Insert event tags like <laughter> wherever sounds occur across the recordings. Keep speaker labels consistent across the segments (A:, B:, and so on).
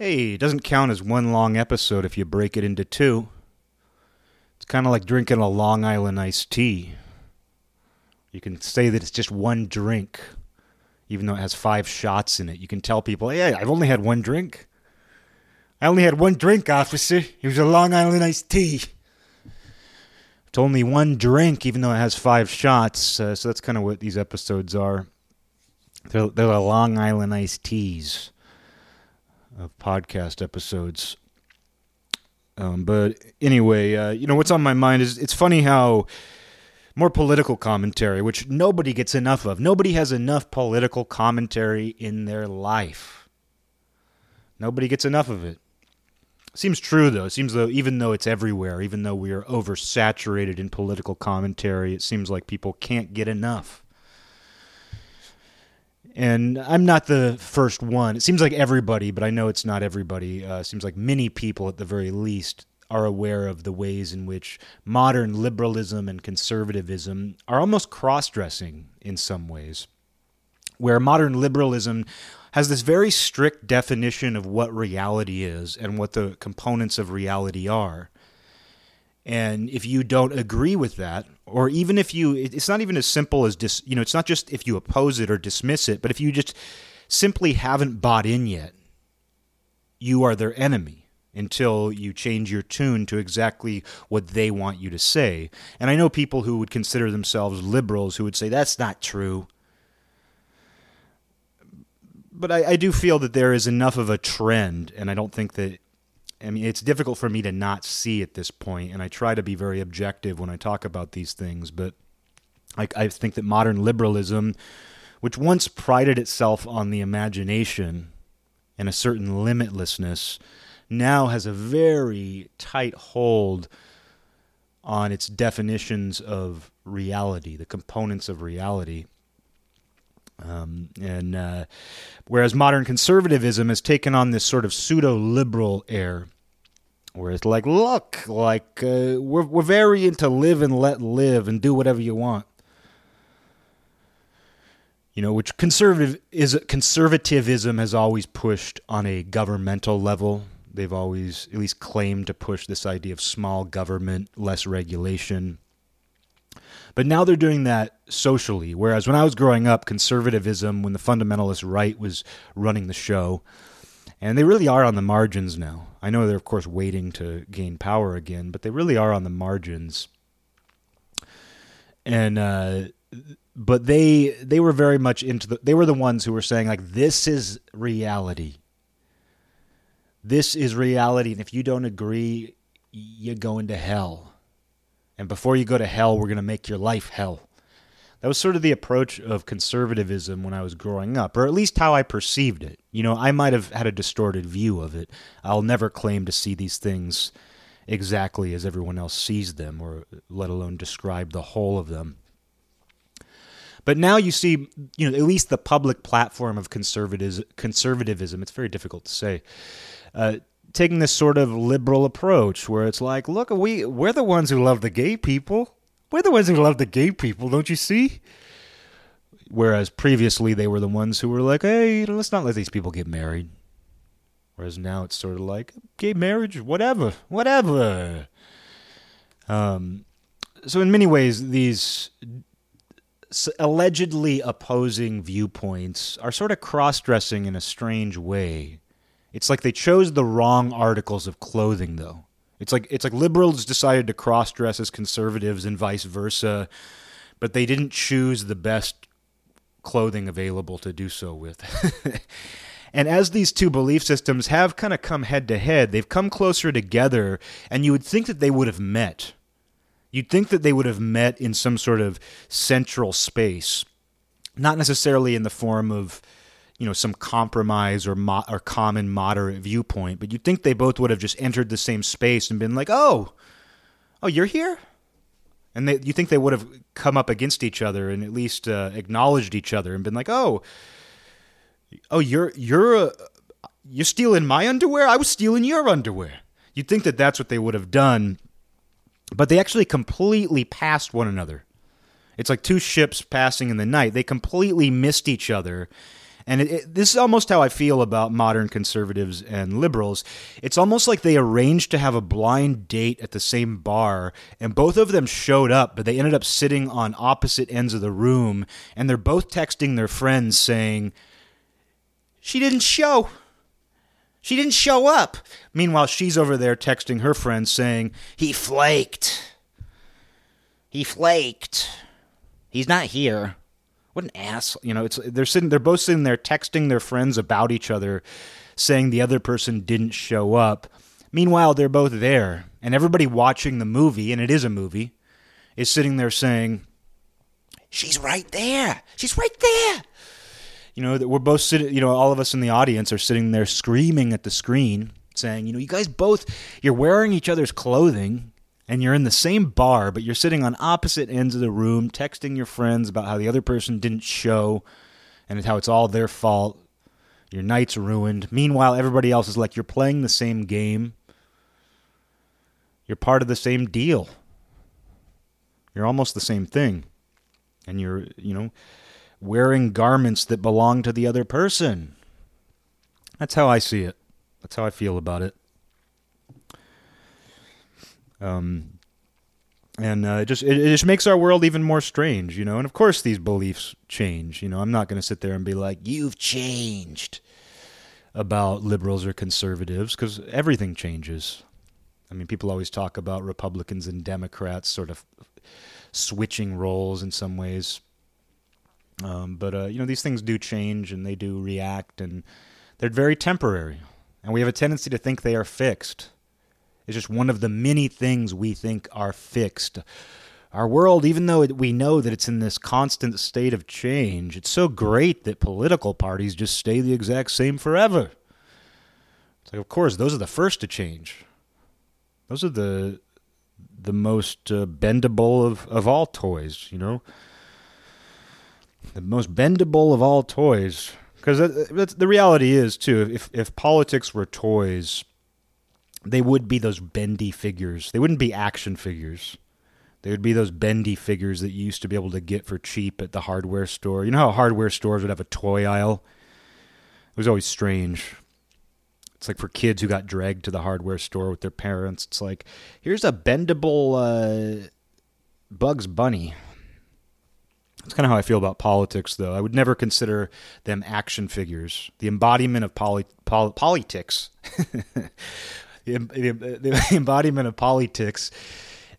A: Hey, it doesn't count as one long episode if you break it into two. It's kind of like drinking a Long Island iced tea. You can say that it's just one drink, even though it has five shots in it. You can tell people, hey, I've only had one drink. I only had one drink, officer. It was a Long Island iced tea. It's only one drink, even though it has five shots. Uh, so that's kind of what these episodes are. They're, they're the Long Island iced teas of podcast episodes. Um, but anyway, uh, you know what's on my mind is it's funny how more political commentary, which nobody gets enough of. Nobody has enough political commentary in their life. Nobody gets enough of it. Seems true though. It seems though even though it's everywhere, even though we are oversaturated in political commentary, it seems like people can't get enough. And I'm not the first one. It seems like everybody, but I know it's not everybody. Uh, seems like many people, at the very least, are aware of the ways in which modern liberalism and conservatism are almost cross dressing in some ways. Where modern liberalism has this very strict definition of what reality is and what the components of reality are. And if you don't agree with that, or even if you, it's not even as simple as dis, you know, it's not just if you oppose it or dismiss it, but if you just simply haven't bought in yet, you are their enemy until you change your tune to exactly what they want you to say. And I know people who would consider themselves liberals who would say that's not true. But I, I do feel that there is enough of a trend, and I don't think that I mean, it's difficult for me to not see at this point, and I try to be very objective when I talk about these things. But I, I think that modern liberalism, which once prided itself on the imagination and a certain limitlessness, now has a very tight hold on its definitions of reality, the components of reality. Um, and uh, whereas modern conservatism has taken on this sort of pseudo liberal air, where it's like, look, like uh, we're we're very into live and let live and do whatever you want. You know, which conservative is conservatism has always pushed on a governmental level. They've always at least claimed to push this idea of small government, less regulation but now they're doing that socially. Whereas when I was growing up, conservatism, when the fundamentalist right was running the show, and they really are on the margins now. I know they're, of course, waiting to gain power again, but they really are on the margins. And, uh, but they they were very much into the they were the ones who were saying like this is reality this is reality and if you don't agree you're going to hell and before you go to hell, we're going to make your life hell. That was sort of the approach of conservatism when I was growing up, or at least how I perceived it. You know, I might have had a distorted view of it. I'll never claim to see these things exactly as everyone else sees them, or let alone describe the whole of them. But now you see, you know, at least the public platform of conservatism, conservatism it's very difficult to say, uh, taking this sort of liberal approach where it's like, look, we we're the ones who love the gay people. We're the ones who love the gay people, don't you see? Whereas previously they were the ones who were like, hey, let's not let these people get married. Whereas now it's sort of like gay marriage, whatever, whatever. Um, so in many ways, these allegedly opposing viewpoints are sort of cross-dressing in a strange way it's like they chose the wrong articles of clothing, though. It's like it's like liberals decided to cross dress as conservatives and vice versa, but they didn't choose the best clothing available to do so with. <laughs> and as these two belief systems have kind of come head to head, they've come closer together, and you would think that they would have met. You'd think that they would have met in some sort of central space, not necessarily in the form of you know some compromise or mo- or common moderate viewpoint but you'd think they both would have just entered the same space and been like oh oh you're here? And they, you think they would have come up against each other and at least uh, acknowledged each other and been like oh oh you're you're uh, you're stealing my underwear? I was stealing your underwear. You'd think that that's what they would have done but they actually completely passed one another. It's like two ships passing in the night. They completely missed each other And it, it, this is almost how I feel about modern conservatives and liberals. It's almost like they arranged to have a blind date at the same bar, and both of them showed up, but they ended up sitting on opposite ends of the room, and they're both texting their friends saying, She didn't show. She didn't show up. Meanwhile, she's over there texting her friends saying, He flaked. He flaked. He's not here what an ass. You know, it's they're sitting they're both sitting there texting their friends about each other, saying the other person didn't show up. Meanwhile, they're both there, and everybody watching the movie, and it is a movie, is sitting there saying, "She's right there. She's right there." You know, that we're both sitting. You know, all of us in the audience are sitting there screaming at the screen, saying, "You know, you guys both, you're wearing each other's clothing and you're in the same bar, but you're sitting on opposite ends of the room, texting your friends about how the other person didn't show and how it's all their fault. Your night's ruined. Meanwhile, everybody else is like, you're playing the same game. You're part of the same deal. You're almost the same thing. And you're, you know, wearing garments that belong to the other person. That's how I see it. That's how I feel about it. Um, and uh, it just it, it, just makes our world even more strange, you know. And of course, these beliefs change. You know, I'm not going to sit there and be like, "You've changed" about liberals or conservatives because everything changes. I mean, people always talk about Republicans and Democrats sort of switching roles in some ways. Um, but uh, you know, these things do change and they do react, and they're very temporary. And we have a tendency to think they are fixed. It's just one of the many things we think are fixed. Our world, even though we know that it's in this constant state of change, it's so great that political parties just stay the exact same forever. It's like, of course, those are the first to change. Those are the the most uh, bendable of, of all toys, you know? The most bendable of all toys. Because the reality is, too, if, if politics were toys, they would be those bendy figures. They wouldn't be action figures. They would be those bendy figures that you used to be able to get for cheap at the hardware store. You know how hardware stores would have a toy aisle? It was always strange. It's like for kids who got dragged to the hardware store with their parents. It's like, here's a bendable uh, Bugs Bunny. That's kind of how I feel about politics, though. I would never consider them action figures. The embodiment of poly, poly, politics <laughs> the, the, <laughs> embodiment of politics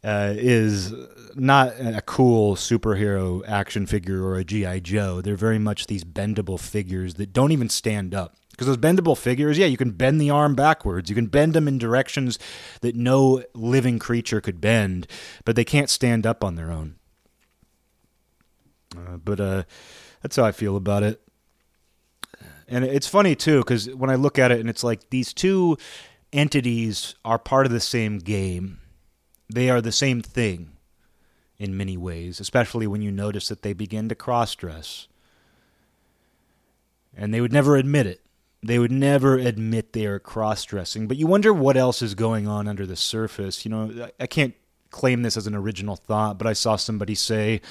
A: uh, is not a cool superhero action figure or a GI Joe. They're very much these bendable figures that don't even stand up. Because those bendable figures, yeah, you can bend the arm backwards. You can bend them in directions that no living creature could bend, but they can't stand up on their own. Uh, but uh, that's how I feel about it. And it's funny too, because when I look at it, and it's like these two entities are part of the same game. They are the same thing in many ways, especially when you notice that they begin to cross dress. And they would never admit it. They would never admit they are cross dressing. But you wonder what else is going on under the surface. You know, I can't claim this as an original thought, but I saw somebody say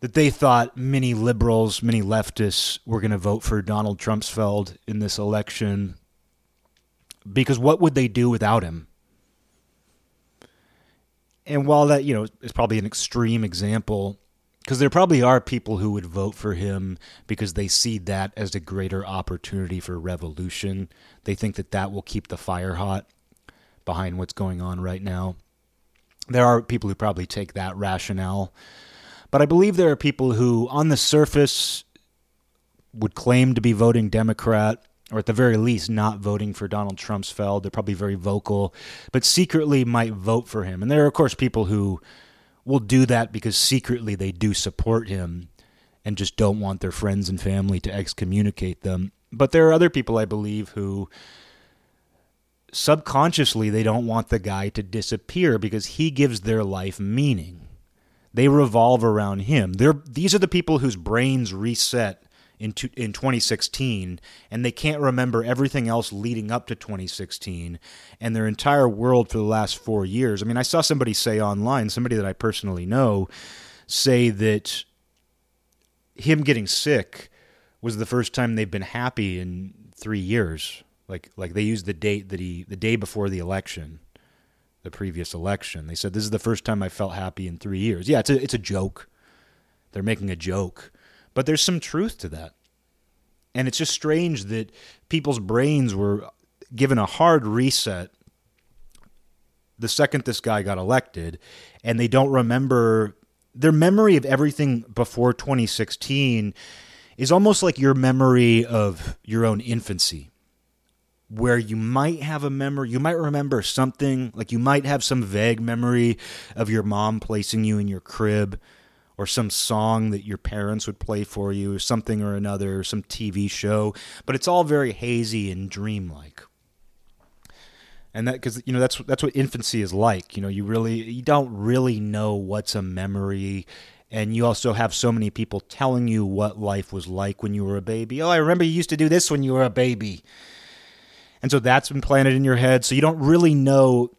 A: that they thought many liberals, many leftists were going to vote for Donald Trumpsfeld in this election because what would they do without him? And while that, you know, is probably an extreme example, because there probably are people who would vote for him because they see that as a greater opportunity for revolution. They think that that will keep the fire hot behind what's going on right now. There are people who probably take that rationale. But I believe there are people who, on the surface, would claim to be voting Democrat or at the very least not voting for Donald Trumpsfeld. They're probably very vocal, but secretly might vote for him. And there are, of course, people who will do that because secretly they do support him and just don't want their friends and family to excommunicate them. But there are other people, I believe, who subconsciously they don't want the guy to disappear because he gives their life meaning. They revolve around him. They're, these are the people whose brains reset in to, in 2016 and they can't remember everything else leading up to 2016 and their entire world for the last 4 years. I mean, I saw somebody say online, somebody that I personally know, say that him getting sick was the first time they've been happy in three years. Like like they used the date that he the day before the election, the previous election. They said this is the first time I felt happy in three years. Yeah, it's a it's a joke. They're making a joke, but there's some truth to that. And it's just strange that people's brains were given a hard reset the second this guy got elected, and they don't remember their memory of everything before 2016 is almost like your memory of your own infancy where you might have a memory you might remember something like you might have some vague memory of your mom placing you in your crib or some song that your parents would play for you or something or another or some TV show but it's all very hazy and dreamlike. And that because you know that's that's what infancy is like you know you really you don't really know what's a memory and you also have so many people telling you what life was like when you were a baby. Oh i remember you used to do this when you were a baby. And so that's been planted in your head so you don't really know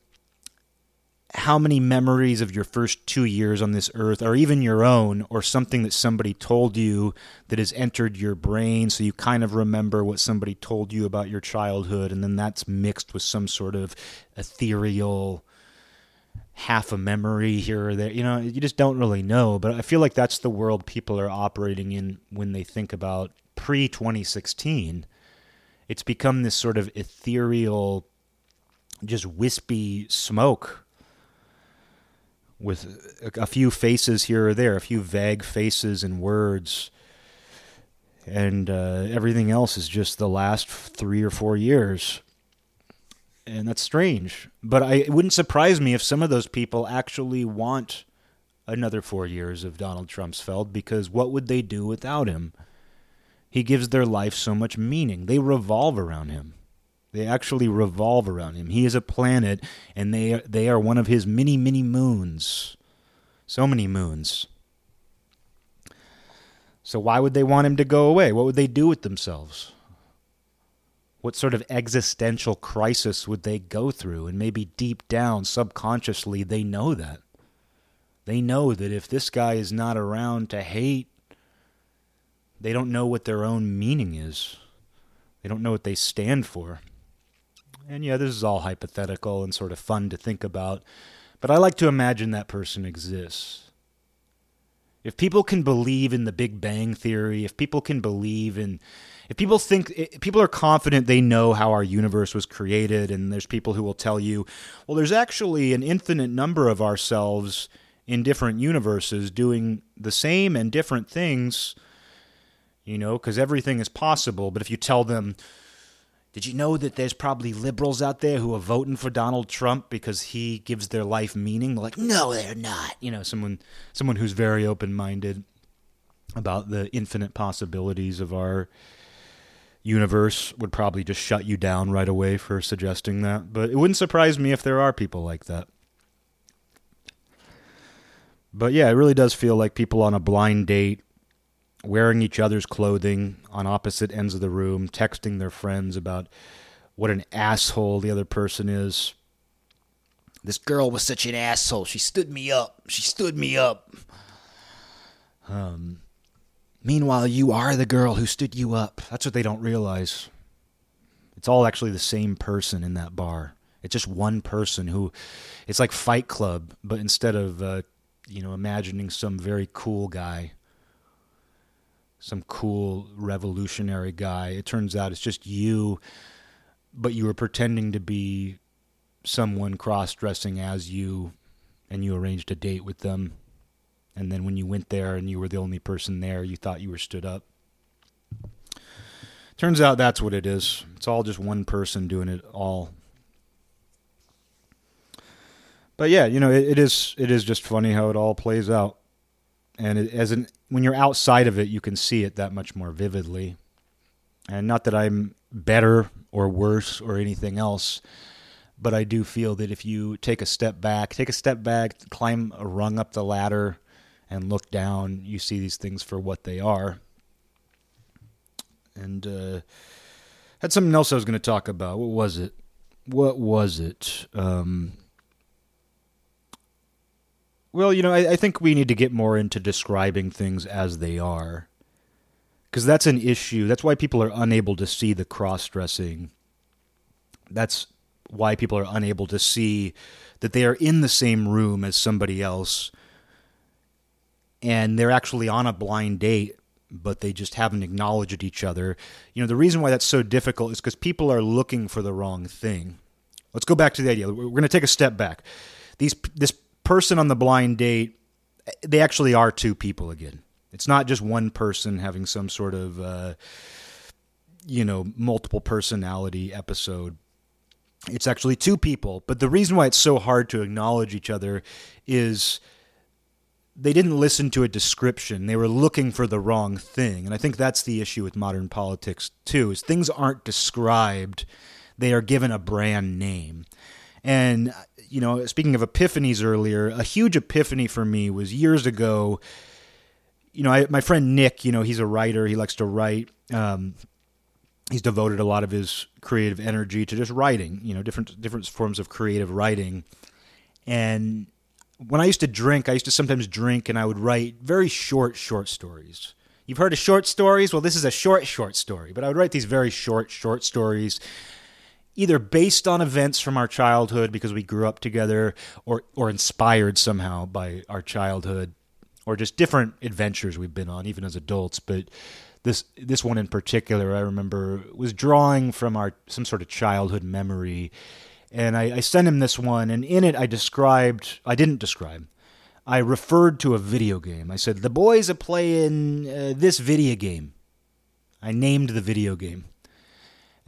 A: how many memories of your first two years on this earth are even your own or something that somebody told you that has entered your brain so you kind of remember what somebody told you about your childhood and then that's mixed with some sort of ethereal half a memory here or there. You know you just don't really know but i feel like that's the world people are operating in when they think about pre 2016 it's become this sort of ethereal just wispy smoke with a, a few faces here or there, a few vague faces and words, and uh, everything else is just the last three or four years. And that's strange. But I, it wouldn't surprise me if some of those people actually want another four years of Donald Trumpsfeld because what would they do without him? He gives their life so much meaning. They revolve around him. They actually revolve around him. He is a planet, and they are, they are one of his many, many moons. So many moons. So why would they want him to go away? What would they do with themselves? What sort of existential crisis would they go through? And maybe deep down, subconsciously, they know that. They know that if this guy is not around to hate, they don't know what their own meaning is. They don't know what they stand for. And yeah, this is all hypothetical and sort of fun to think about, but I like to imagine that person exists. If people can believe in the Big Bang Theory, if people can believe in, if people think, if people are confident they know how our universe was created, and there's people who will tell you, well, there's actually an infinite number of ourselves in different universes doing the same and different things, you know, because everything is possible. But if you tell them, did you know that there's probably liberals out there who are voting for Donald Trump because he gives their life meaning? They're like, no, they're not. You know, someone someone who's very open minded about the infinite possibilities of our universe would probably just shut you down right away for suggesting that. But it wouldn't surprise me if there are people like that. But yeah, it really does feel like people on a blind date wearing each other's clothing on opposite ends of the room, texting their friends about what an asshole the other person is. This girl was such an asshole. She stood me up. She stood me up. Um, meanwhile, you are the girl who stood you up. That's what they don't realize. It's all actually the same person in that bar. It's just one person who, it's like Fight Club, but instead of, uh, you know, imagining some very cool guy some cool revolutionary guy. It turns out it's just you, but you were pretending to be someone cross dressing as you, and you arranged a date with them. And then when you went there and you were the only person there, you thought you were stood up. Turns out that's what it is. It's all just one person doing it all. But yeah, you know, it, it is it is just funny how it all plays out and it, as an when you're outside of it, you can see it that much more vividly. And not that I'm better or worse or anything else, but I do feel that if you take a step back, take a step back, climb a rung up the ladder, and look down, you see these things for what they are. And uh, had something else I was going to talk about. What was it? What was it? Um, well, you know, I, I, think we need to get more into describing things as they are. because that's an issue. That's why people are unable to see the cross dressing. That's why people are unable to see that they are in the same room as somebody else and they're actually on a blind date but they just haven't acknowledged each other. You know, the reason why that's so difficult is because people are looking for the wrong thing. Let's go back to the idea. We're going to take a step back. These this person on the blind date, they actually are two people again. It's not just one person having some sort of uh, you know multiple personality episode. It's actually two people. But the reason why it's so hard to acknowledge each other is they didn't listen to a description. They were looking for the wrong thing. And I think that's the issue with modern politics too, is things aren't described. They are given a brand name. And you know, speaking of epiphanies earlier, a huge epiphany for me was years ago. You know, I, my friend Nick, you know, he's a writer. He likes to write. Um, he's devoted a lot of his creative energy to just writing. You know, different different forms of creative writing. And when I used to drink, I used to sometimes drink and I would write very short, short stories. You've heard of short stories? Well, this is a short, short story, but I would write these very short, short stories, either based on events from our childhood because we grew up together, or, or inspired somehow by our childhood, or just different adventures we've been on, even as adults. But this this one in particular, I remember was drawing from our some sort of childhood memory and I, I sent him this one, and in it I described, I didn't describe, I referred to a video game. I said, The boys are playing uh, this video game. I named the video game.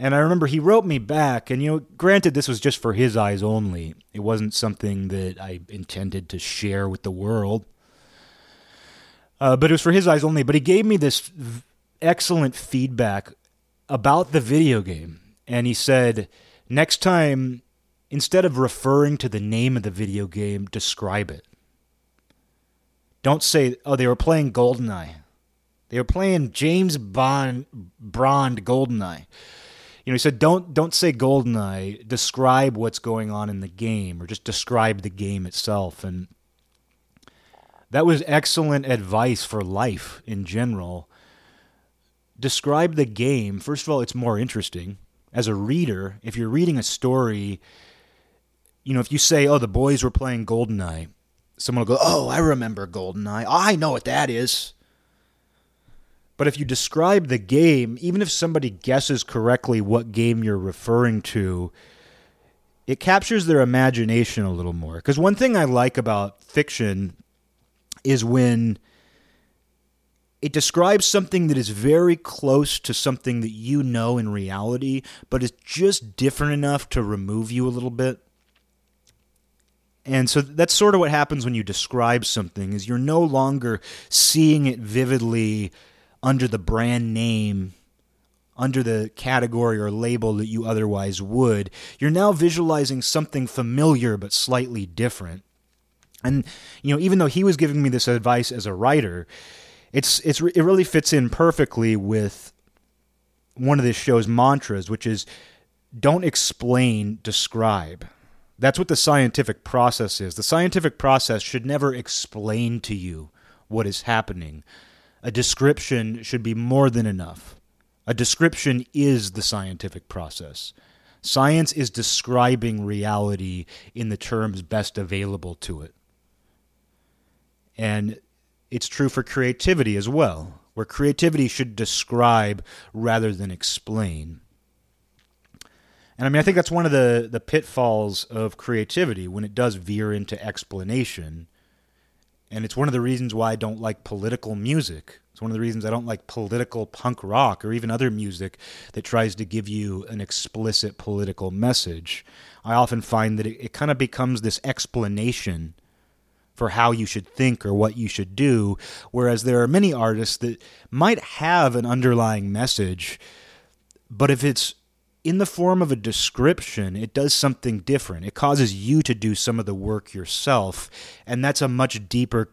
A: And I remember he wrote me back, and you know, granted, this was just for his eyes only. It wasn't something that I intended to share with the world. Uh, but it was for his eyes only. But he gave me this v- excellent feedback about the video game. And he said, Next time Instead of referring to the name of the video game, describe it. Don't say, oh, they were playing GoldenEye. They were playing James Bond, Bond GoldenEye. You know, he said, don't don't say GoldenEye. Describe what's going on in the game, or just describe the game itself. And that was excellent advice for life in general. Describe the game. First of all, it's more interesting as a reader. If you're reading a story you know, if you say, "Oh, the boys were playing Goldeneye," someone will go, "Oh, I remember Goldeneye. I know what that is." But if you describe the game, even if somebody guesses correctly what game you're referring to, it captures their imagination a little more. Because one thing I like about fiction is when it describes something that is very close to something that you know in reality, but is just different enough to remove you a little bit. And so that's sort of what happens when you describe something is you're no longer seeing it vividly under the brand name under the category or label that you otherwise would. You're now visualizing something familiar but slightly different. And you know, even though he was giving me this advice as a writer, it's it's it really fits in perfectly with one of this show's mantras, which is don't explain, describe. That's what the scientific process is. The scientific process should never explain to you what is happening. A description should be more than enough. A description is the scientific process. Science is describing reality in the terms best available to it. And it's true for creativity as well, where creativity should describe rather than explain. And I mean, I think that's one of the, the pitfalls of creativity when it does veer into explanation. And it's one of the reasons why I don't like political music. It's one of the reasons I don't like political punk rock or even other music that tries to give you an explicit political message. I often find that it, it kind of becomes this explanation for how you should think or what you should do, whereas there are many artists that might have an underlying message, but if it's in the form of a description, it does something different. It causes you to do some of the work yourself, and that's a much deeper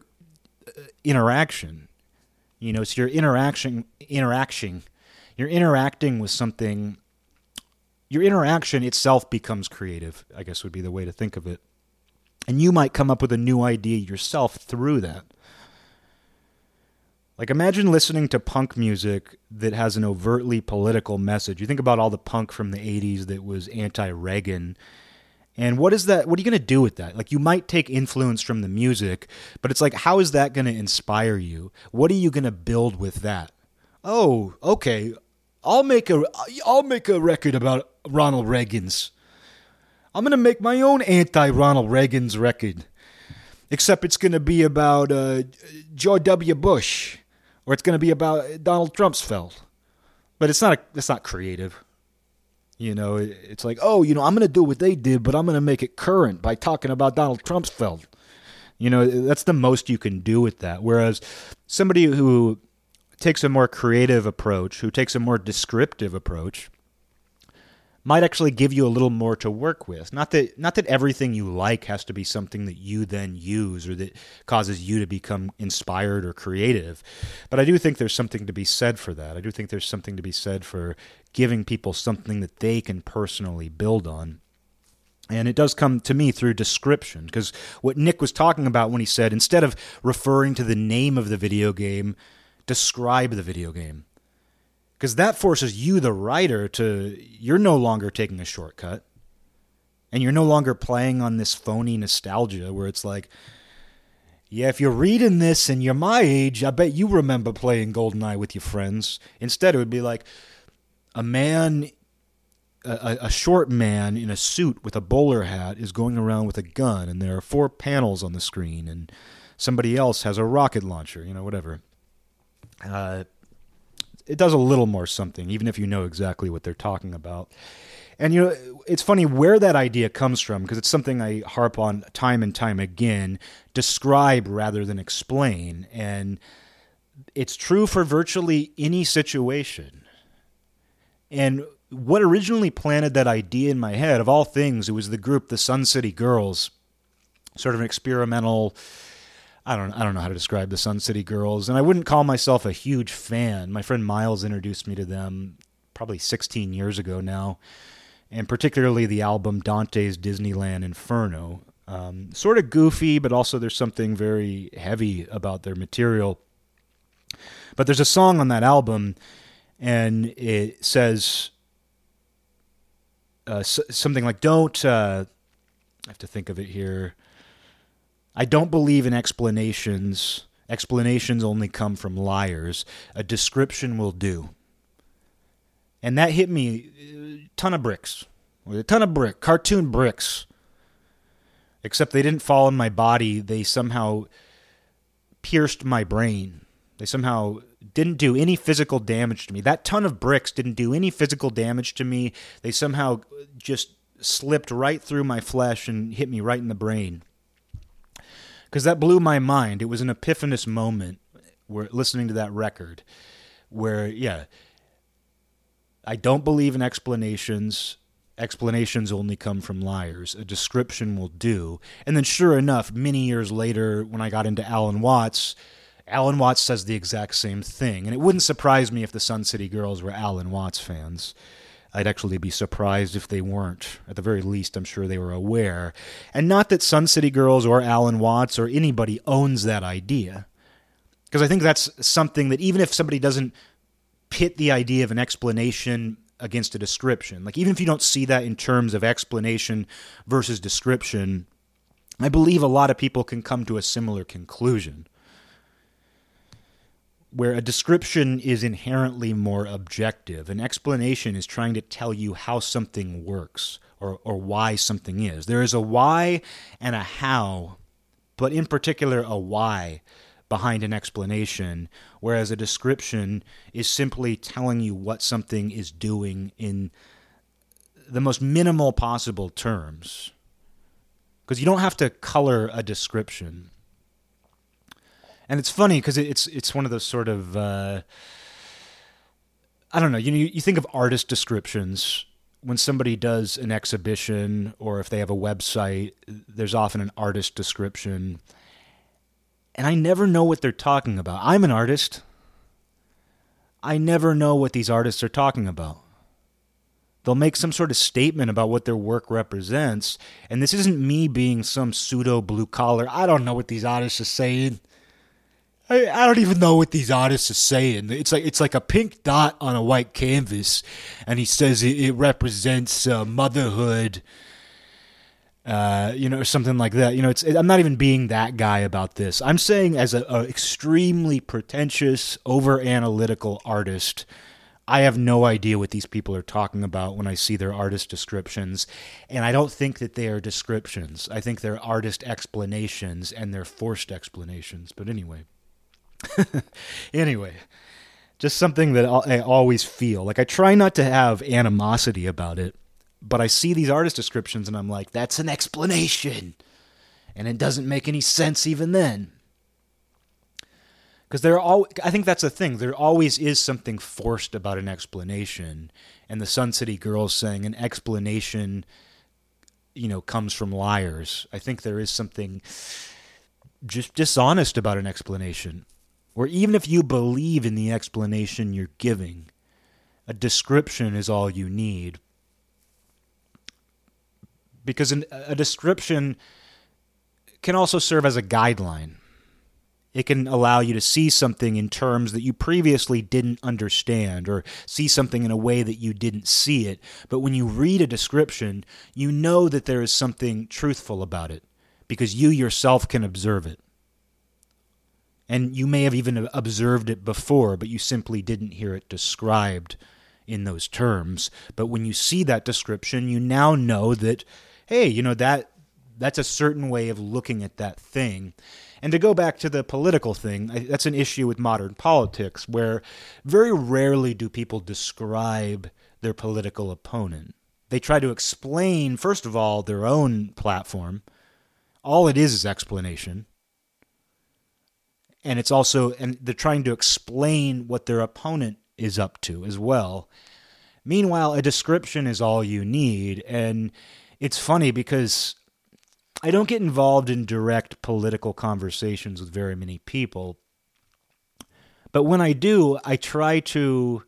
A: uh, interaction. You know, so you're interaction, interaction, you're interacting with something. Your interaction itself becomes creative. I guess would be the way to think of it, and you might come up with a new idea yourself through that. Like, imagine listening to punk music that has an overtly political message. You think about all the punk from the 80s that was anti Reagan. And what is that? What are you going to do with that? Like, you might take influence from the music, but it's like, how is that going to inspire you? What are you going to build with that? Oh, okay. I'll make a I'll make a record about Ronald Reagan's. I'm to make my own anti Ronald Reagan's record. Except it's to be about uh, George W. Bush or it's going to be about Donald Trumpsfeld. But it's not a, it's not creative. You know, it's like, oh, you know, I'm going to do what they did, but I'm going to make it current by talking about Donald Trumpsfeld. You know, that's the most you can do with that. Whereas somebody who takes a more creative approach, who takes a more descriptive approach, might actually give you a little more to work with. Not that not that everything you like has to be something that you then use or that causes you to become inspired or creative. But I do think there's something to be said for that. I do think there's something to be said for giving people something that they can personally build on. And it does come to me through description because what Nick was talking about when he said instead of referring to the name of the video game, describe the video game because that forces you the writer to you're no longer taking a shortcut. And you're no longer playing on this phony nostalgia where it's like yeah if you're reading this and you're my age i bet you remember playing goldeneye with your friends. Instead it would be like a man a, a short man in a suit with a bowler hat is going around with a gun and there are four panels on the screen and somebody else has a rocket launcher you know whatever. Uh, it does a little more something, even if you know exactly what they're talking about. And you know, it's funny where that idea comes from because it's something I harp on time and time again. Describe rather than explain, and it's true for virtually any situation. And what originally planted that idea in my head, of all things, it was the group, the Sun City Girls, sort of an experimental I don't I don't know how to describe the Sun City Girls, and I wouldn't call myself a huge fan. My friend Miles introduced me to them probably 16 years ago now, and particularly the album Dante's Disneyland Inferno. Um, sort of goofy, but also there's something very heavy about their material. But there's a song on that album, and it says uh, something like, "Don't." Uh, I have to think of it here. I don't believe in explanations. Explanations only come from liars. A description will do. And that hit me a ton of bricks. A ton of brick, cartoon bricks. Except they didn't fall in my body. They somehow pierced my brain. They somehow didn't do any physical damage to me. That ton of bricks didn't do any physical damage to me. They somehow just slipped right through my flesh and hit me right in the brain because that blew my mind. It was an epiphanous moment where listening to that record, where yeah, I don't believe in explanations. Explanations only come from liars. A description will do. And then, sure enough, many years later, when I got into Alan Watts, Alan Watts says the exact same thing. And it wouldn't surprise me if the Sun City Girls were Alan Watts fans. I'd actually be surprised if they weren't. At the very least, I'm sure they were aware. And not that Sun City Girls or Alan Watts or anybody owns that idea. Because I think that's something that even if somebody doesn't pit the idea of an explanation against a description, like even if you don't see that in terms of explanation versus description, I believe a lot of people can come to a similar conclusion where a description is inherently more objective. An explanation is trying to tell you how something works or, or why something is. There is a why and a how, but in particular, a why behind an explanation, whereas a description is simply telling you what something is doing in the most minimal possible terms. Because you don't have to color a description and it's funny because it's it's one of those sort of uh, I don't know. You know, you think of artist descriptions when somebody does an exhibition or if they have a website. There's often an artist description, and I never know what they're talking about. I'm an artist. I never know what these artists are talking about. They'll make some sort of statement about what their work represents, and this isn't me being some pseudo blue collar. I don't know what these artists are saying. I, I don't even know what these artists are saying. It's like it's like a pink dot on a white canvas, and he says it, it represents uh, motherhood. Uh, you know, or something like that. You know, it's I'm not even being that guy about this. I'm saying as a, a extremely pretentious, over analytical artist, I have no idea what these people are talking about when I see their artist descriptions. And I don't think that they are descriptions. I think they're artist explanations and they're forced explanations. But anyway. <laughs> anyway, just something that I always feel. Like I try not to have animosity about it, but I see these artist descriptions and I'm like, that's an explanation. And it doesn't make any sense even then. Because there all I think that's the thing. There always is something forced about an explanation. And the Sun City Girls saying an explanation you know comes from liars. I think there is something just dishonest about an explanation or even if you believe in the explanation you're giving, a description is all you need. Because an, a description can also serve as a guideline. It can allow you to see something in terms that you previously didn't understand or see something in a way that you didn't see it. But when you read a description, you know that there is something truthful about it because you yourself can observe it. And you may have even observed it before, but you simply didn't hear it described in those terms. But when you see that description, you now know that, hey, you know, that that's a certain way of looking at that thing. And to go back to the political thing, that's an issue with modern politics where very rarely do people describe their political opponent. They try to explain, first of all, their own platform. All it is is explanation and it's also and they're trying to explain what their opponent is up to as well. Meanwhile, a description is all you need, and it's funny because I don't get involved in direct political conversations with very many people. But when I do, I try to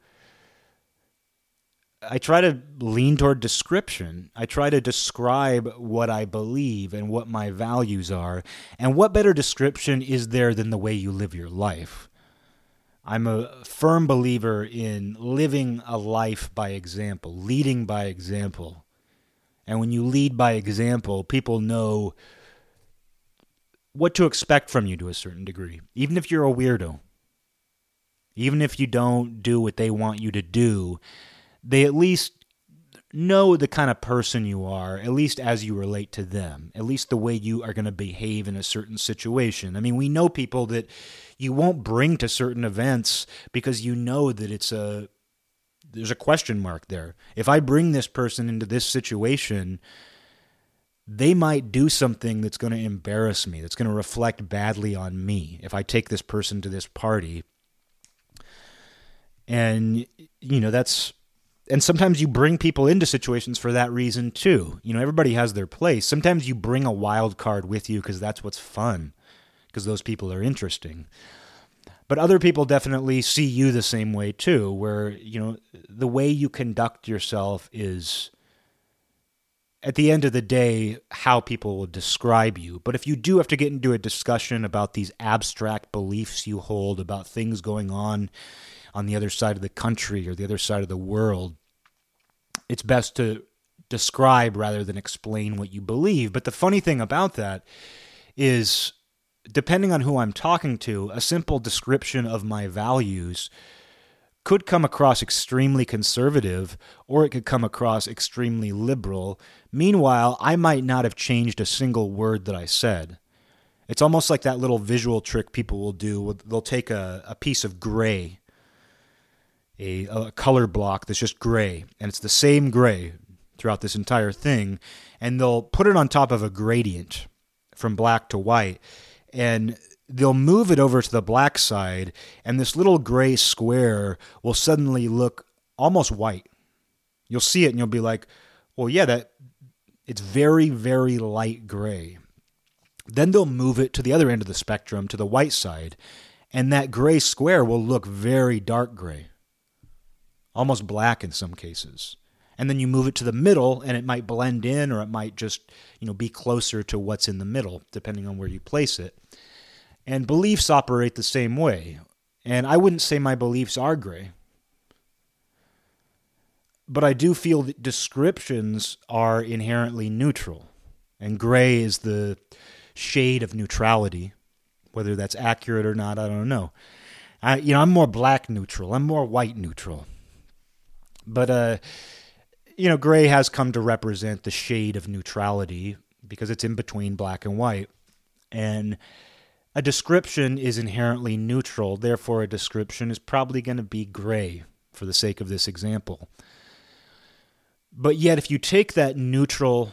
A: I try to lean toward description. I try to describe what I believe and what my values are. And what better description is there than the way you live your life? I'm a firm believer in living a life by example, leading by example. And when you lead by example, people know what to expect from you to a certain degree, even if you're a weirdo. Even if you don't do what they want you to do, they at least know the kind of person you are, at least as you relate to them, at least the way you are going to behave in a certain situation. I mean, we know people that you won't bring to certain events because you know that it's a there's a question mark there. If I bring this person into this situation, they might do something that's going to embarrass me, that's going to reflect badly on me if I take this person to this party. And you know, that's and sometimes you bring people into situations for that reason too. You know, everybody has their place. Sometimes you bring a wild card with you because that's what's fun, because those people are interesting. But other people definitely see you the same way too, where, you know, the way you conduct yourself is at the end of the day how people will describe you. But if you do have to get into a discussion about these abstract beliefs you hold about things going on on the other side of the country or the other side of the world, it's best to describe rather than explain what you believe. But the funny thing about that is, depending on who I'm talking to, a simple description of my values could come across extremely conservative or it could come across extremely liberal. Meanwhile, I might not have changed a single word that I said. It's almost like that little visual trick people will do. They'll take a, a piece of gray a, a color block that's just gray, and it's the same gray throughout this entire thing, and they'll put it on top of a gradient from black to white, and they'll move it over to the black side, and this little gray square will suddenly look almost white. You'll see it, and you'll be like, "Well, yeah, that it's very, very light gray." Then they'll move it to the other end of the spectrum, to the white side, and that gray square will look very dark gray almost black in some cases. And then you move it to the middle and it might blend in or it might just, you know, be closer to what's in the middle depending on where you place it. And beliefs operate the same way. And I wouldn't say my beliefs are gray. But I do feel that descriptions are inherently neutral. And gray is the shade of neutrality. Whether that's accurate or not, I don't know. I, you know, I'm more black neutral. I'm more white neutral. But uh, you know, gray has come to represent the shade of neutrality because it's in between black and white. And a description is inherently neutral, therefore, a description is probably going to be gray for the sake of this example. But yet, if you take that neutral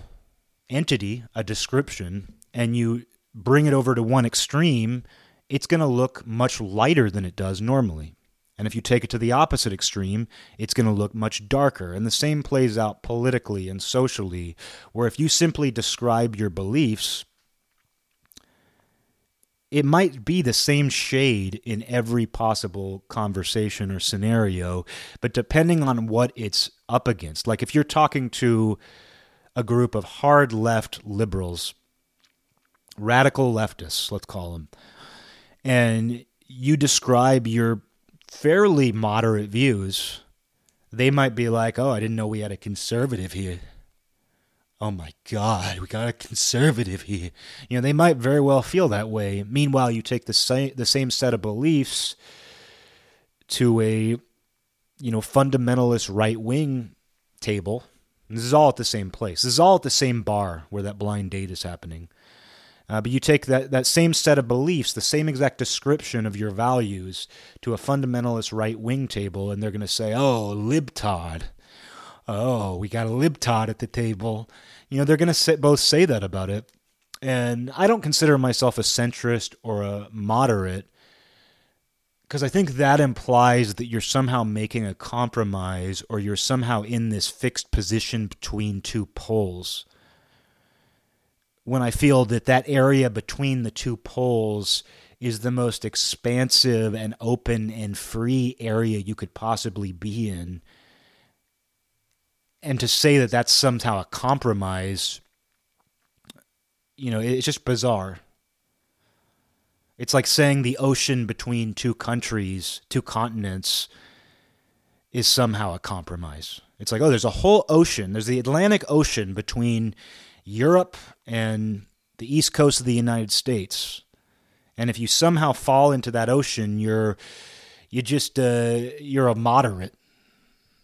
A: entity, a description, and you bring it over to one extreme, it's going to look much lighter than it does normally. And if you take it to the opposite extreme, it's going to look much darker. And the same plays out politically and socially, where if you simply describe your beliefs, it might be the same shade in every possible conversation or scenario, but depending on what it's up against. Like if you're talking to a group of hard left liberals, radical leftists, let's call them, and you describe your fairly moderate views, they might be like, "Oh, I didn't know we had a conservative here." Oh my God, we got a conservative here. You know, they might very well feel that way. Meanwhile, you take the same the same set of beliefs to a you know fundamentalist right wing table. this is all at the same place. This is all at the same bar where that blind date is happening. Uh, but you take that, that same set of beliefs, the same exact description of your values, to a fundamentalist right wing table, and they're going to say, oh, libtard. Oh, we got a libtard at the table. You know, they're going to both say that about it. And I don't consider myself a centrist or a moderate because I think that implies that you're somehow making a compromise or you're somehow in this fixed position between two poles when I feel that that area between the two poles is the most expansive and open and free area you could possibly be in. And to say that that's somehow a compromise, you know, it's just bizarre. It's like saying the ocean between two countries, two continents, is somehow a compromise. It's like, oh, there's a whole ocean. There's the Atlantic Ocean between Europe and the east coast of the United States. And if you somehow fall into that ocean, you're you just uh, you're a moderate.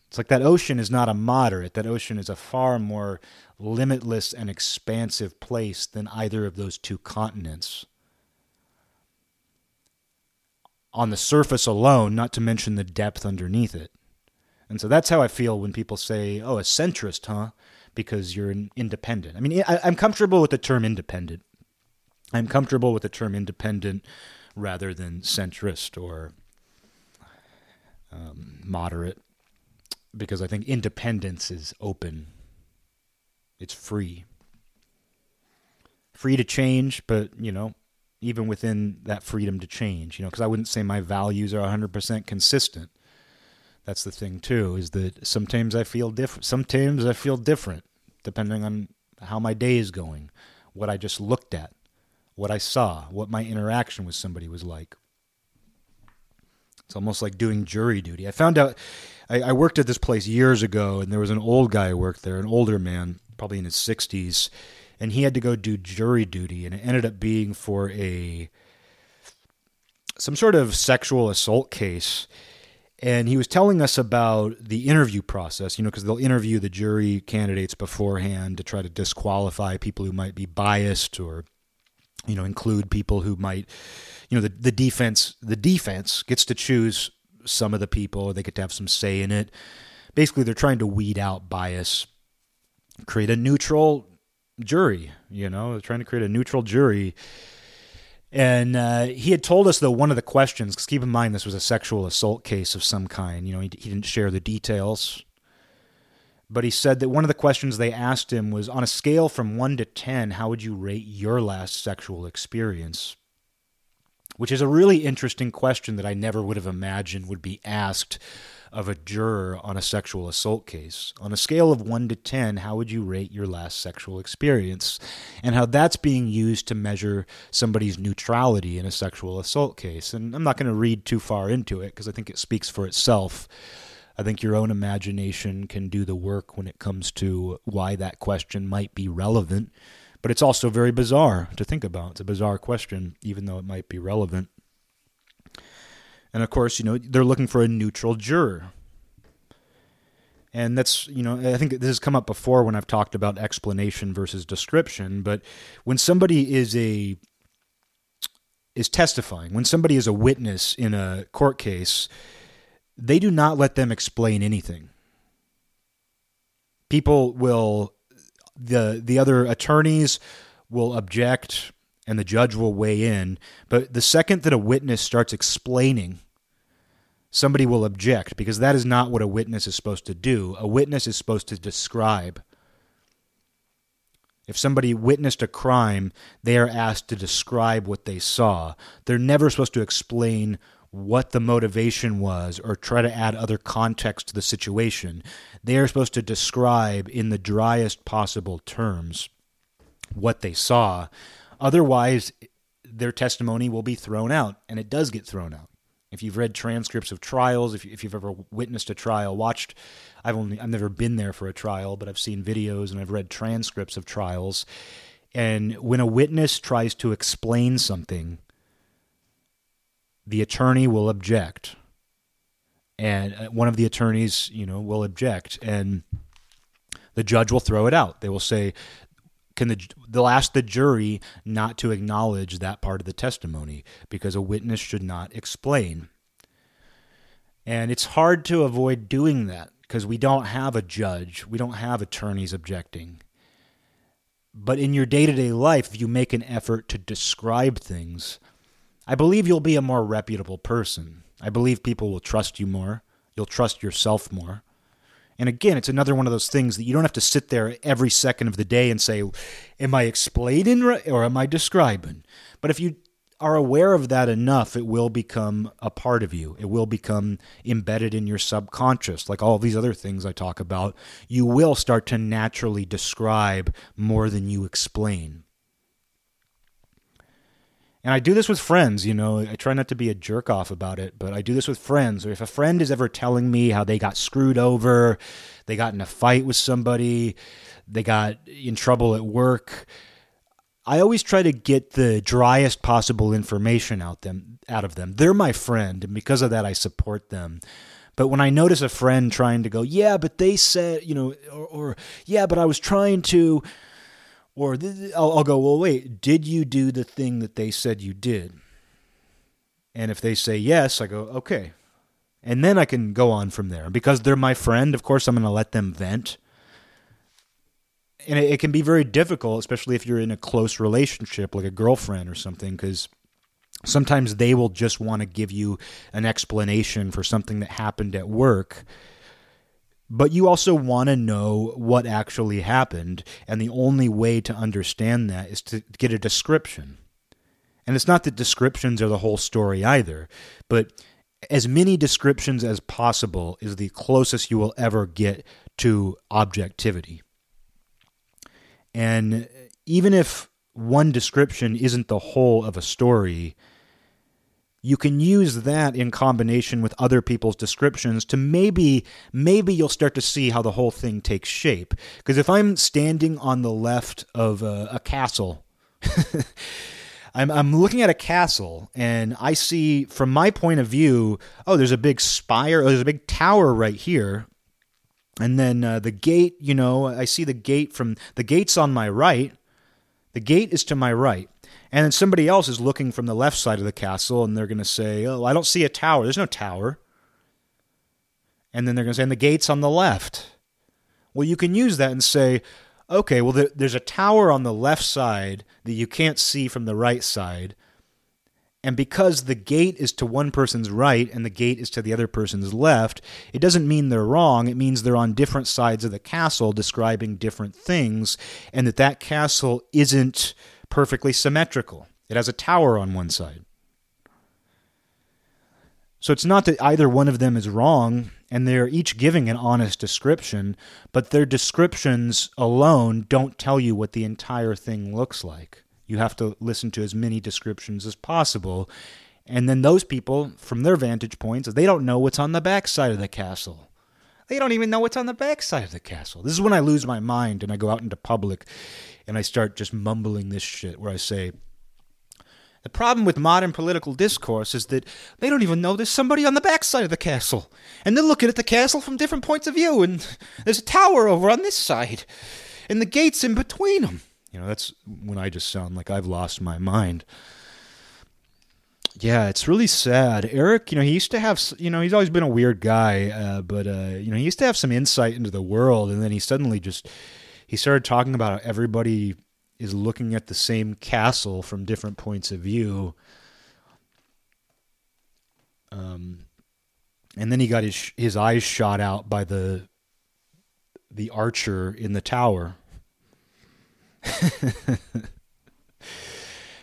A: It's like that ocean is not a moderate. That ocean is a far more limitless and expansive place than either of those two continents. On the surface alone, not to mention the depth underneath it. And so that's how I feel when people say, "Oh, a centrist, huh?" Because you're an independent. I mean, I, I'm comfortable with the term independent. I'm comfortable with the term independent rather than centrist or um, moderate because I think independence is open, it's free. Free to change, but, you know, even within that freedom to change, you know, because I wouldn't say my values are 100% consistent that's the thing too is that sometimes I feel different. Sometimes I feel different depending on how my day is going, what I just looked at, what I saw, what my interaction with somebody was like. It's almost like doing jury duty. I found out I, I worked at this place years ago, and there was an old guy who worked there, an older man, probably in his 60s, and he had to go do jury duty, and it ended up being for a some sort of sexual assault case and he was telling us about the interview process, you know, because they'll interview the jury candidates beforehand to try to disqualify people who might be biased or, you know, include people who might, you know, the, the defense the defense gets to choose some of the people, or they get to have some say in it. Basically, they're trying to weed out bias, create a neutral jury. You know, they're trying to create a neutral jury and uh, he had told us, though, one of the questions, because keep in mind this was a sexual assault case of some kind. You know, he, he didn't share the details. But he said that one of the questions they asked him was on a scale from 1 to 10, how would you rate your last sexual experience? Which is a really interesting question that I never would have imagined would be asked of a juror on a sexual assault case. On a scale of 1 to 10, how would you rate your last sexual experience? And how that's being used to measure somebody's neutrality in a sexual assault case. And I'm not going to read too far into it because I think it speaks for itself. I think your own imagination can do the work when it comes to why that question might be relevant. But it's also very bizarre to think about. It's a bizarre question, even though it might be relevant. And of course, you know, they're looking for a neutral juror. And that's, you know, I think this has come up before when I've talked about explanation versus description, but when somebody is a is testifying, when somebody is a witness in a court case, they do not let them explain anything. People will the the other attorneys will object and the judge will weigh in, but the second that a witness starts explaining, somebody will object because that is not what a witness is supposed to do. A witness is supposed to describe. If somebody witnessed a crime, they are asked to describe what they saw. They're never supposed to explain what the motivation was or try to add other context to the situation. They are supposed to describe in the driest possible terms what they saw. Otherwise, their testimony will be thrown out, and it does get thrown out. If you've read transcripts of trials, if, if you've ever witnessed a trial, watched, I've only I've never been there for a trial, but I've seen videos and I've read transcripts of trials. And when a witness tries to explain something, the attorney will object and uh, one of the attorneys you know will object and the judge will throw it out they will say can the they'll ask the jury not to acknowledge that part of the testimony because a witness should not explain and it's hard to avoid doing that because we don't have a judge we don't have attorneys objecting but in your day-to-day life if you make an effort to describe things I believe you'll be a more reputable person. I believe people will trust you more. You'll trust yourself more. And again, it's another one of those things that you don't have to sit there every second of the day and say, Am I explaining or am I describing? But if you are aware of that enough, it will become a part of you. It will become embedded in your subconscious, like all these other things I talk about. You will start to naturally describe more than you explain. And I do this with friends, you know. I try not to be a jerk off about it, but I do this with friends. Or if a friend is ever telling me how they got screwed over, they got in a fight with somebody, they got in trouble at work, I always try to get the driest possible information out them out of them. They're my friend, and because of that I support them. But when I notice a friend trying to go, yeah, but they said, you know, or, or yeah, but I was trying to or I'll, I'll go, well, wait, did you do the thing that they said you did? And if they say yes, I go, okay. And then I can go on from there. Because they're my friend, of course, I'm going to let them vent. And it, it, can be very difficult, especially if you're in a close relationship, like a girlfriend or something, because sometimes they will just want to give you an explanation for something that happened at work but you also want to know what actually happened. And the only way to understand that is to get a description. And it's not that descriptions are the whole story either, but as many descriptions as possible is the closest you will ever get to objectivity. And even if one description isn't the whole of a story, you can use that in combination with other people's descriptions to maybe maybe you'll start to see how the whole thing takes shape because if i'm standing on the left of a, a castle <laughs> I'm, I'm looking at a castle and I see from my point of view, oh, there's a big spire, oh, there's a big tower right here. And then uh, the gate, you know, I see the gate from the gate's on my right. The gate is to my right. And then somebody else is looking from the left side of the castle and they're going to say, Oh, I don't see a tower. There's no tower. And then they're going to say, And the gate's on the left. Well, you can use that and say, Okay, well, there's a tower on the left side that you can't see from the right side. And because the gate is to one person's right and the gate is to the other person's left, it doesn't mean they're wrong. It means they're on different sides of the castle describing different things, and that that castle isn't perfectly symmetrical. It has a tower on one side. So it's not that either one of them is wrong, and they're each giving an honest description, but their descriptions alone don't tell you what the entire thing looks like. You have to listen to as many descriptions as possible. And then those people, from their vantage points, they don't know what's on the backside of the castle. They don't even know what's on the backside of the castle. This is when I lose my mind and I go out into public and I start just mumbling this shit where I say, the problem with modern political discourse is that they don't even know there's somebody on the backside of the castle. And they're looking at the castle from different points of view, and <laughs> there's a tower over on this side, and the gate's in between them. You know, that's when I just sound like I've lost my mind. Yeah, it's really sad. Eric, you know, he used to have, you know, he's always been a weird guy, uh, but, uh, you know, he used to have some insight into the world, and then he suddenly just, he started talking about how everybody is looking at the same castle from different points of view. Um, and then he got his his eyes shot out by the the archer in the tower. <laughs>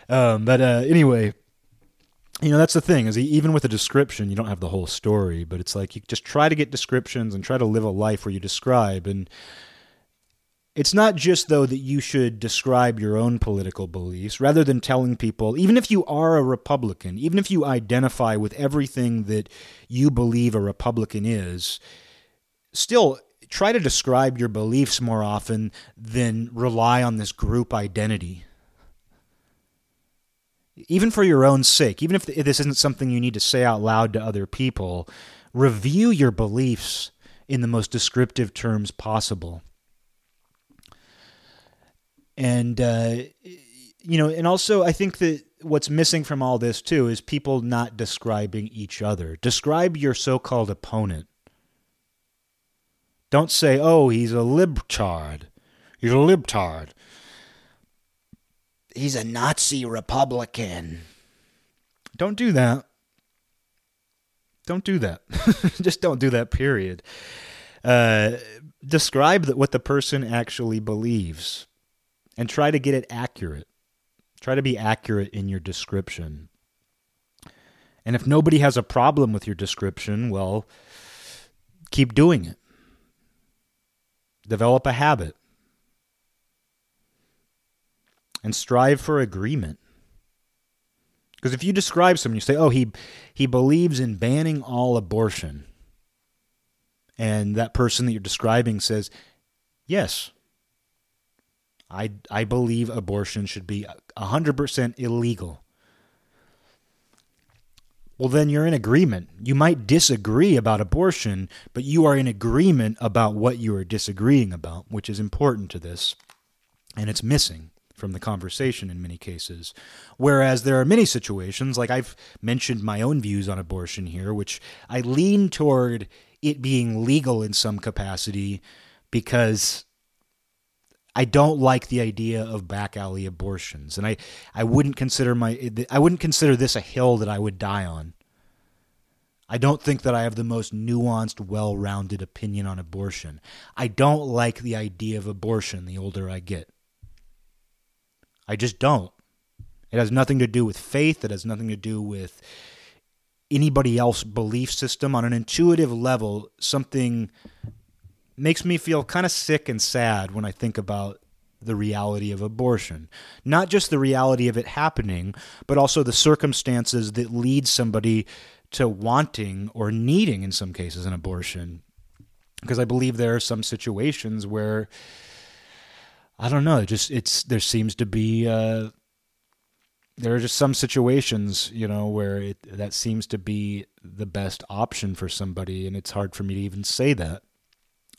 A: um, but uh, anyway, you know that's the thing is even with a description, you don't have the whole story. But it's like you just try to get descriptions and try to live a life where you describe and it's not just, though, that you should describe your own political beliefs, rather than telling people, even if you are a Republican, even if you identify with everything that you believe a Republican is, still try to describe your beliefs more often than rely on this group identity. Even for your own sake, even if this isn't something you need to say out loud to other people, review your beliefs in the most descriptive terms possible and uh, you know, and also I think that what's missing from all this too is people not describing each other. Describe your so-called opponent. Don't say, "Oh, he's a libtard." He's a libtard. He's a Nazi Republican. Don't do that. Don't do that. <laughs> Just don't do that. Period. Uh, describe what the person actually believes and try to get it accurate. Try to be accurate in your description. And if nobody has a problem with your description, well, keep doing it. Develop a habit. And strive for agreement. Because if you describe someone, you say, oh, he, he believes in banning all abortion. And that person that you're describing says, yes, I, I believe abortion should be 100% illegal. Well, then you're in agreement. You might disagree about abortion, but you are in agreement about what you are disagreeing about, which is important to this. And it's missing from the conversation in many cases. Whereas there are many situations, like I've mentioned my own views on abortion here, which I lean toward it being legal in some capacity because I don't like the idea of back alley abortions, and I, I wouldn't consider my I wouldn't consider this a hill that I would die on. I don't think that I have the most nuanced, well-rounded opinion on abortion. I don't like the idea of abortion the older I get. I just don't. It has nothing to do with faith. It has nothing to do with anybody else's belief system. On an intuitive level, something makes me feel kind of sick and sad when I think about the reality of abortion. Not just the reality of it happening, but also the circumstances that lead somebody to wanting or needing, in some cases, an abortion. Because I believe there are some situations where I don't know, just it's there seems to be uh, there are just some situations, you know, where it that seems to be the best option for somebody, and it's hard for me to even say that.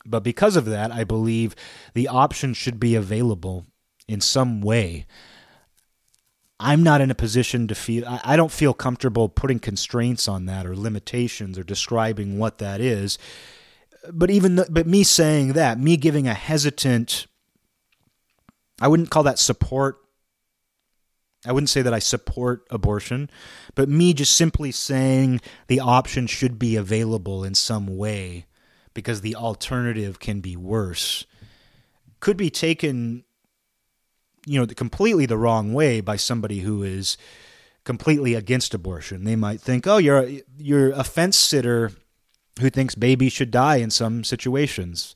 A: But because of that, I believe the option should be available in some way. I'm not in a position to feel, I don't feel comfortable putting constraints on that or limitations or describing what that is. But even, the, but me saying that, me giving a hesitant, I wouldn't call that support. I wouldn't say that I support abortion, but me just simply saying the option should be available in some way because the alternative can be worse could be taken you know completely the wrong way by somebody who is completely against abortion they might think oh you're a, you're a fence sitter who thinks babies should die in some situations.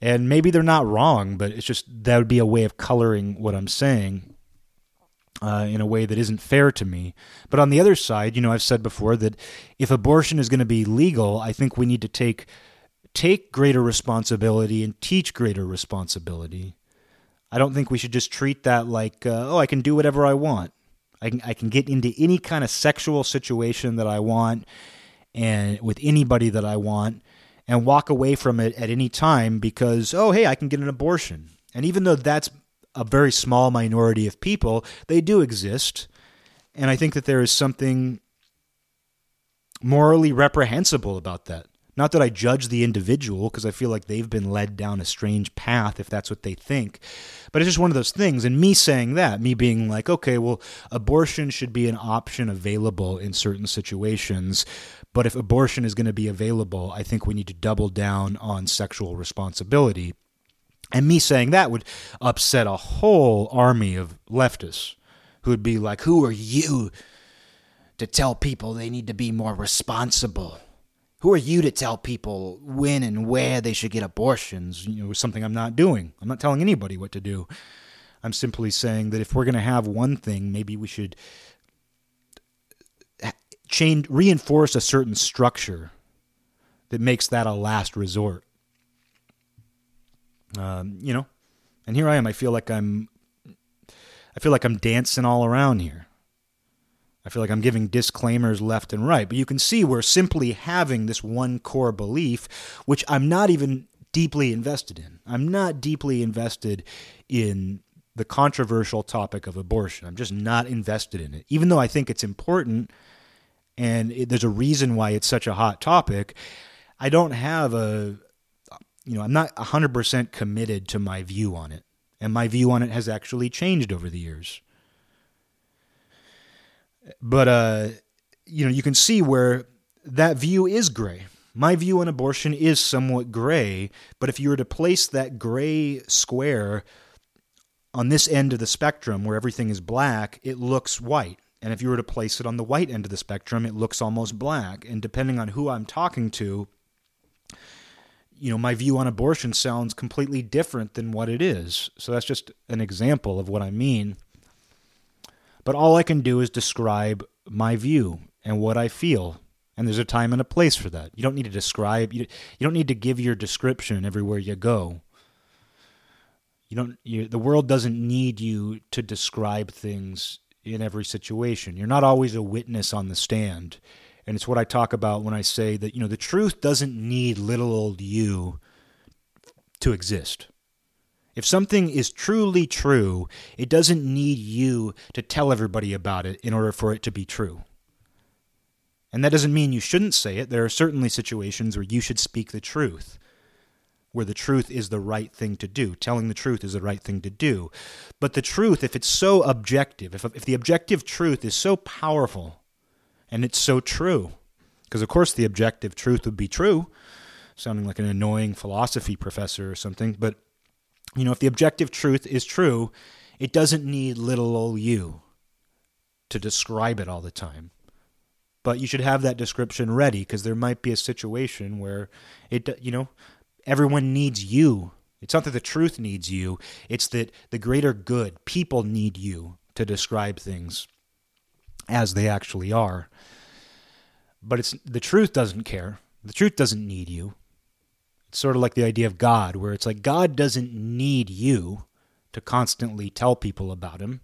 A: And maybe they're not wrong, but it's just that would be a way of coloring what I'm saying uh, in a way that isn't fair to me. But on the other side, you know, I've said before that if abortion is going to be legal, I think we need to take take greater responsibility and teach greater responsibility. I don't think we should just treat that like, uh, oh, I can do whatever I want. I can I can get into any kind of sexual situation that I want, and with anybody that I want, and walk away from it at any time because, oh, hey, I can get an abortion. And even though that's a very small minority of people, they do exist. And I think that there is something morally reprehensible about that. Not that I judge the individual, because I feel like they've been led down a strange path if that's what they think. But it's just one of those things. And me saying that, me being like, okay, well, abortion should be an option available in certain situations. But if abortion is going to be available, I think we need to double down on sexual responsibility and me saying that would upset a whole army of leftists who would be like, Who are you to tell people they need to be more responsible? Who are you to tell people when and where they should get abortions? You know, something I'm not doing. I'm not telling anybody what to do. I'm simply saying that if we're going to have one thing, maybe we should change, reinforce a certain structure that makes that a last resort. Um, you know, and here I am. I feel like I'm, I feel like I'm dancing all around here. I feel like I'm giving disclaimers left and right. But you can see we're simply having this one core belief, which I'm not even deeply invested in. I'm not deeply invested in the controversial topic of abortion. I'm just not invested in it, even though I think it's important and it, there's a reason why it's such a hot topic. I don't have a, you know, I'm not 100% committed to my view on it. And my view on it has actually changed over the years. But, uh, you know, you can see where that view is gray. My view on abortion is somewhat gray, but if you were to place that gray square on this end of the spectrum where everything is black, it looks white. And if you were to place it on the white end of the spectrum, it looks almost black. And depending on who I'm talking to, you know, my view on abortion sounds completely different than what it is. So that's just an example of what I mean. But all I can do is describe my view and what I feel. And there's a time and a place for that. You don't need to describe, you, don't need to give your description everywhere you go. You don't, you, the world doesn't need you to describe things in every situation. You're not always a witness on the stand and it's what I talk about when I say that, you know, the truth doesn't need little old you to exist. If something is truly true, it doesn't need you to tell everybody about it in order for it to be true. And that doesn't mean you shouldn't say it. There are certainly situations where you should speak the truth, where the truth is the right thing to do. Telling the truth is the right thing to do. But the truth, if it's so objective, if, if the objective truth is so powerful, and it's so true. Because, of course, the objective truth would be true, sounding like an annoying philosophy professor or something. But, you know, if the objective truth is true, it doesn't need little old you to describe it all the time. But you should have that description ready because there might be a situation where it, you know, everyone needs you. It's not that the truth needs you, it's that the greater good, people need you to describe things as they actually are. But it's the truth doesn't care. The truth doesn't need you. It's sort of like the idea of God, where it's like God doesn't need you to constantly tell people about him.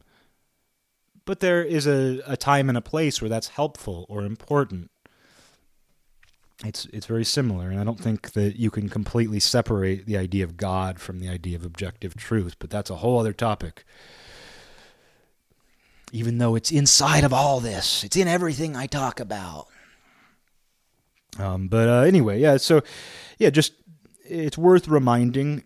A: But there is a, a time and a place where that's helpful or important. It's it's very similar, and I don't think that you can completely separate the idea of God from the idea of objective truth, but that's a whole other topic even though it's inside of all this. It's in everything I talk about. Um, but uh, anyway, yeah. So, yeah, just it's worth reminding,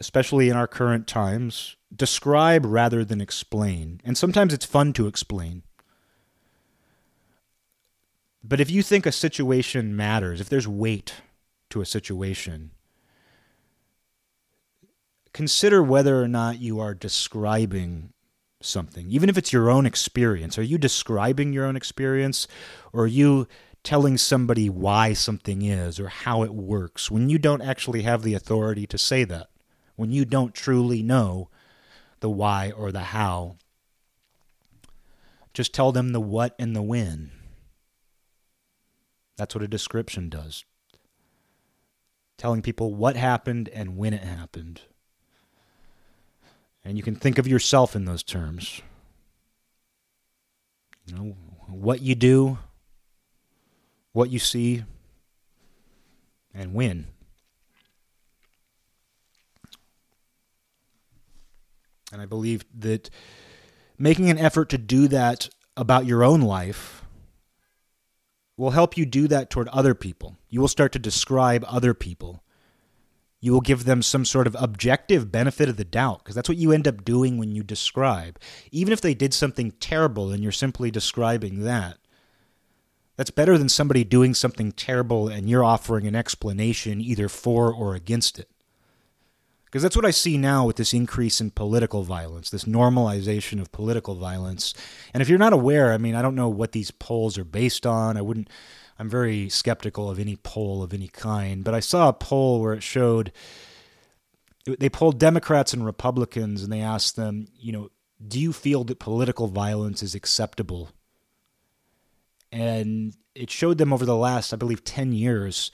A: especially in our current times, describe rather than explain. And sometimes it's fun to explain. But if you think a situation matters, if there's weight to a situation, consider whether or not you are describing something, even if it's your own experience. Are you describing your own experience or are you telling somebody why something is or how it works when you don't actually have the authority to say that, when you don't truly know the why or the how. Just tell them the what and the when. That's what a description does. Telling people what happened and when it happened. And you can think of yourself in those terms. You know, what you do, what you see, and when. And I believe that making an effort to do that about your own life will help you do that toward other people. You will start to describe other people. You will give them some sort of objective benefit of the doubt because that's what you end up doing when you describe. Even if they did something terrible and you're simply describing that, that's better than somebody doing something terrible and you're offering an explanation either for or against it. Because that's what I see now with this increase in political violence, this normalization of political violence. And if you're not aware, I mean, I don't know what these polls are based on. I wouldn't, I'm very skeptical of any poll of any kind. But I saw a poll where it showed, they polled Democrats and Republicans and they asked them, you know, do you feel that political violence is acceptable and it showed them over the last, I believe, 10 years.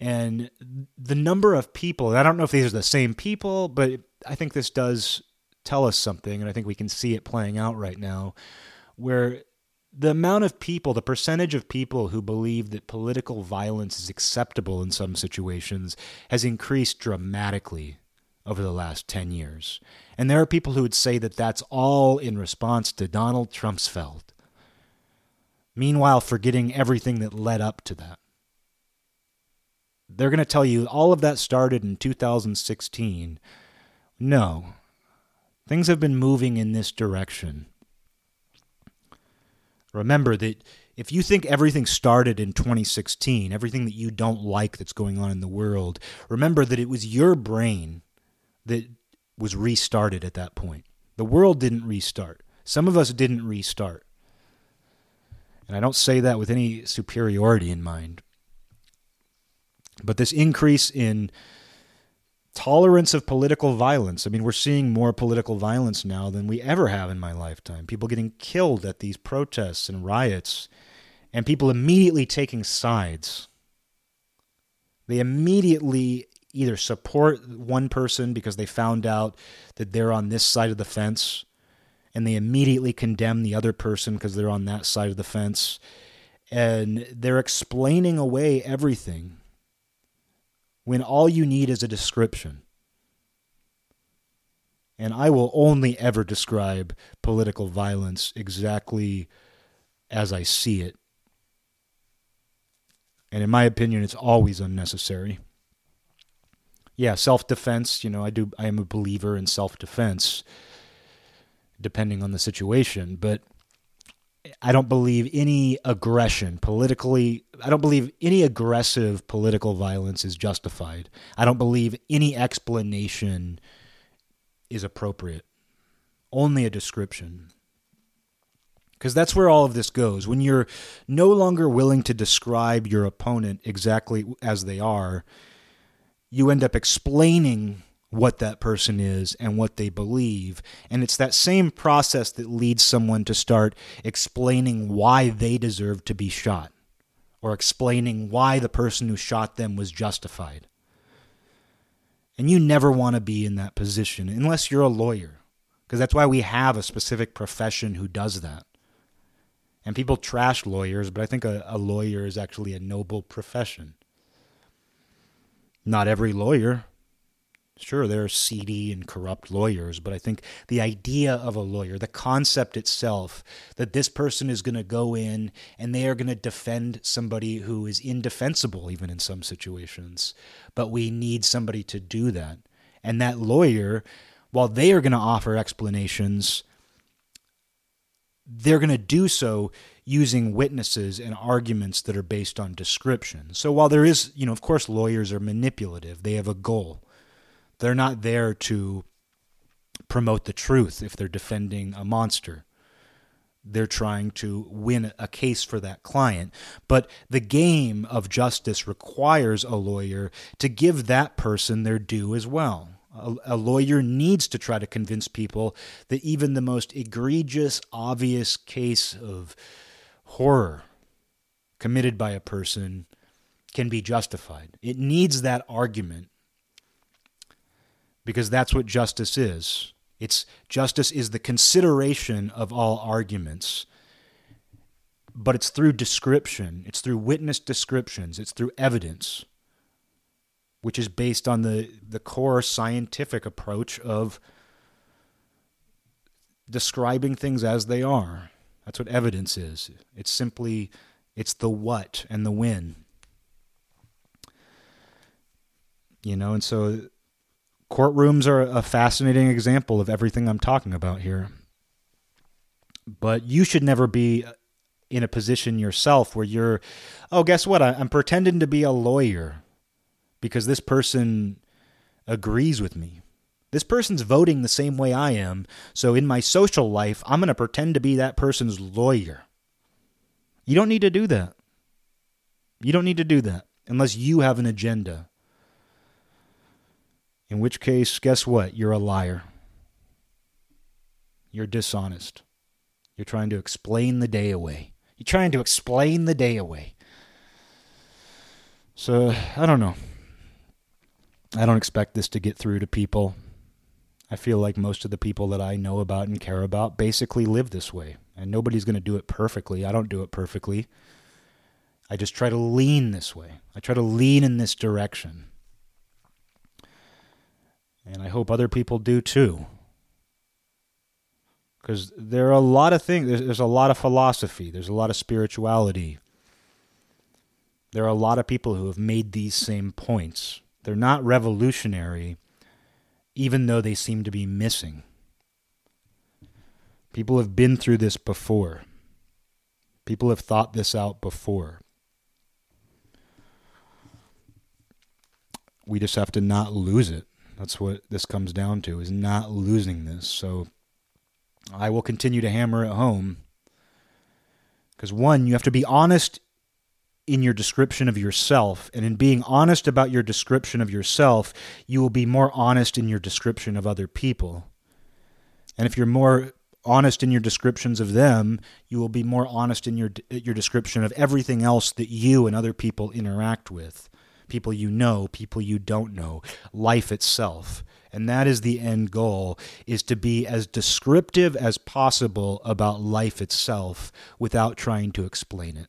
A: And the number of people, I don't know if these are the same people, but I think this does tell us something, and I think we can see it playing out right now, where the amount of people, the percentage of people who believe that political violence is acceptable in some situations has increased dramatically over the last 10 years. And there are people who would say that that's all in response to Donald Trumpsfeld meanwhile, forgetting everything that led up to that. They're going to tell you all of that started in 2016. No, things have been moving in this direction. Remember that if you think everything started in 2016, everything that you don't like that's going on in the world, remember that it was your brain that was restarted at that point. The world didn't restart. Some of us didn't restart. And I don't say that with any superiority in mind. But this increase in tolerance of political violence. I mean, we're seeing more political violence now than we ever have in my lifetime. People getting killed at these protests and riots, and people immediately taking sides. They immediately either support one person because they found out that they're on this side of the fence and they immediately condemn the other person because they're on that side of the fence. And they're explaining away everything when all you need is a description. And I will only ever describe political violence exactly as I see it. And in my opinion, it's always unnecessary. Yeah, self defense, you know, I do I am a believer in self defense depending on the situation. But I don't believe any aggression politically, I don't believe any aggressive political violence is justified. I don't believe any explanation is appropriate. Only a description. Because that's where all of this goes. When you're no longer willing to describe your opponent exactly as they are, you end up explaining what that person is and what they believe. And it's that same process that leads someone to start explaining why they deserve to be shot or explaining why the person who shot them was justified. And you never want to be in that position unless you're a lawyer, because that's why we have a specific profession who does that. And people trash lawyers, but I think a, a lawyer is actually a noble profession. Not every lawyer Sure, there are seedy and corrupt lawyers, but I think the idea of a lawyer, the concept itself, that this person is going to go in and they are going to defend somebody who is indefensible, even in some situations, but we need somebody to do that. And that lawyer, while they are going to offer explanations, they're going to do so using witnesses and arguments that are based on description. So while there is, you know, of course, lawyers are manipulative, they have a goal they're not there to promote the truth if they're defending a monster. they're trying to win a case for that client. But the game of justice requires a lawyer to give that person their due as well. A, a, lawyer needs to try to convince people that even the most egregious, obvious case of horror committed by a person can be justified. It needs that argument because that's what justice is. It's justice is the consideration of all arguments. But it's through description, it's through witness descriptions, it's through evidence, which is based on the, the core scientific approach of describing things as they are. That's what evidence is. It's simply it's the what and the when. You know, and so courtrooms are a fascinating example of everything I'm talking about here. But you should never be in a position yourself where you're, oh, guess what? I'm pretending to be a lawyer because this person agrees with me. This person's voting the same way I am. So in my social life, I'm going to pretend to be that person's lawyer. You don't need to do that. You don't need to do that unless you have an agenda. In which case, guess what? You're a liar. You're dishonest. You're trying to explain the day away. You're trying to explain the day away. So, I don't know. I don't expect this to get through to people. I feel like most of the people that I know about and care about basically live this way. And nobody's going to do it perfectly. I don't do it perfectly. I just try to lean this way. I try to lean in this direction. And I hope other people do too. Because there are a lot of things, there's, there's a lot of philosophy, there's a lot of spirituality. There are a lot of people who have made these same points. They're not revolutionary, even though they seem to be missing. People have been through this before. People have thought this out before. We just have to not lose it. That's what this comes down to is not losing this. So I will continue to hammer it home. Because one, you have to be honest in your description of yourself. And in being honest about your description of yourself, you will be more honest in your description of other people. And if you're more honest in your descriptions of them, you will be more honest in your your description of everything else that you and other people interact with people you know, people you don't know, life itself. And that is the end goal is to be as descriptive as possible about life itself without trying to explain it.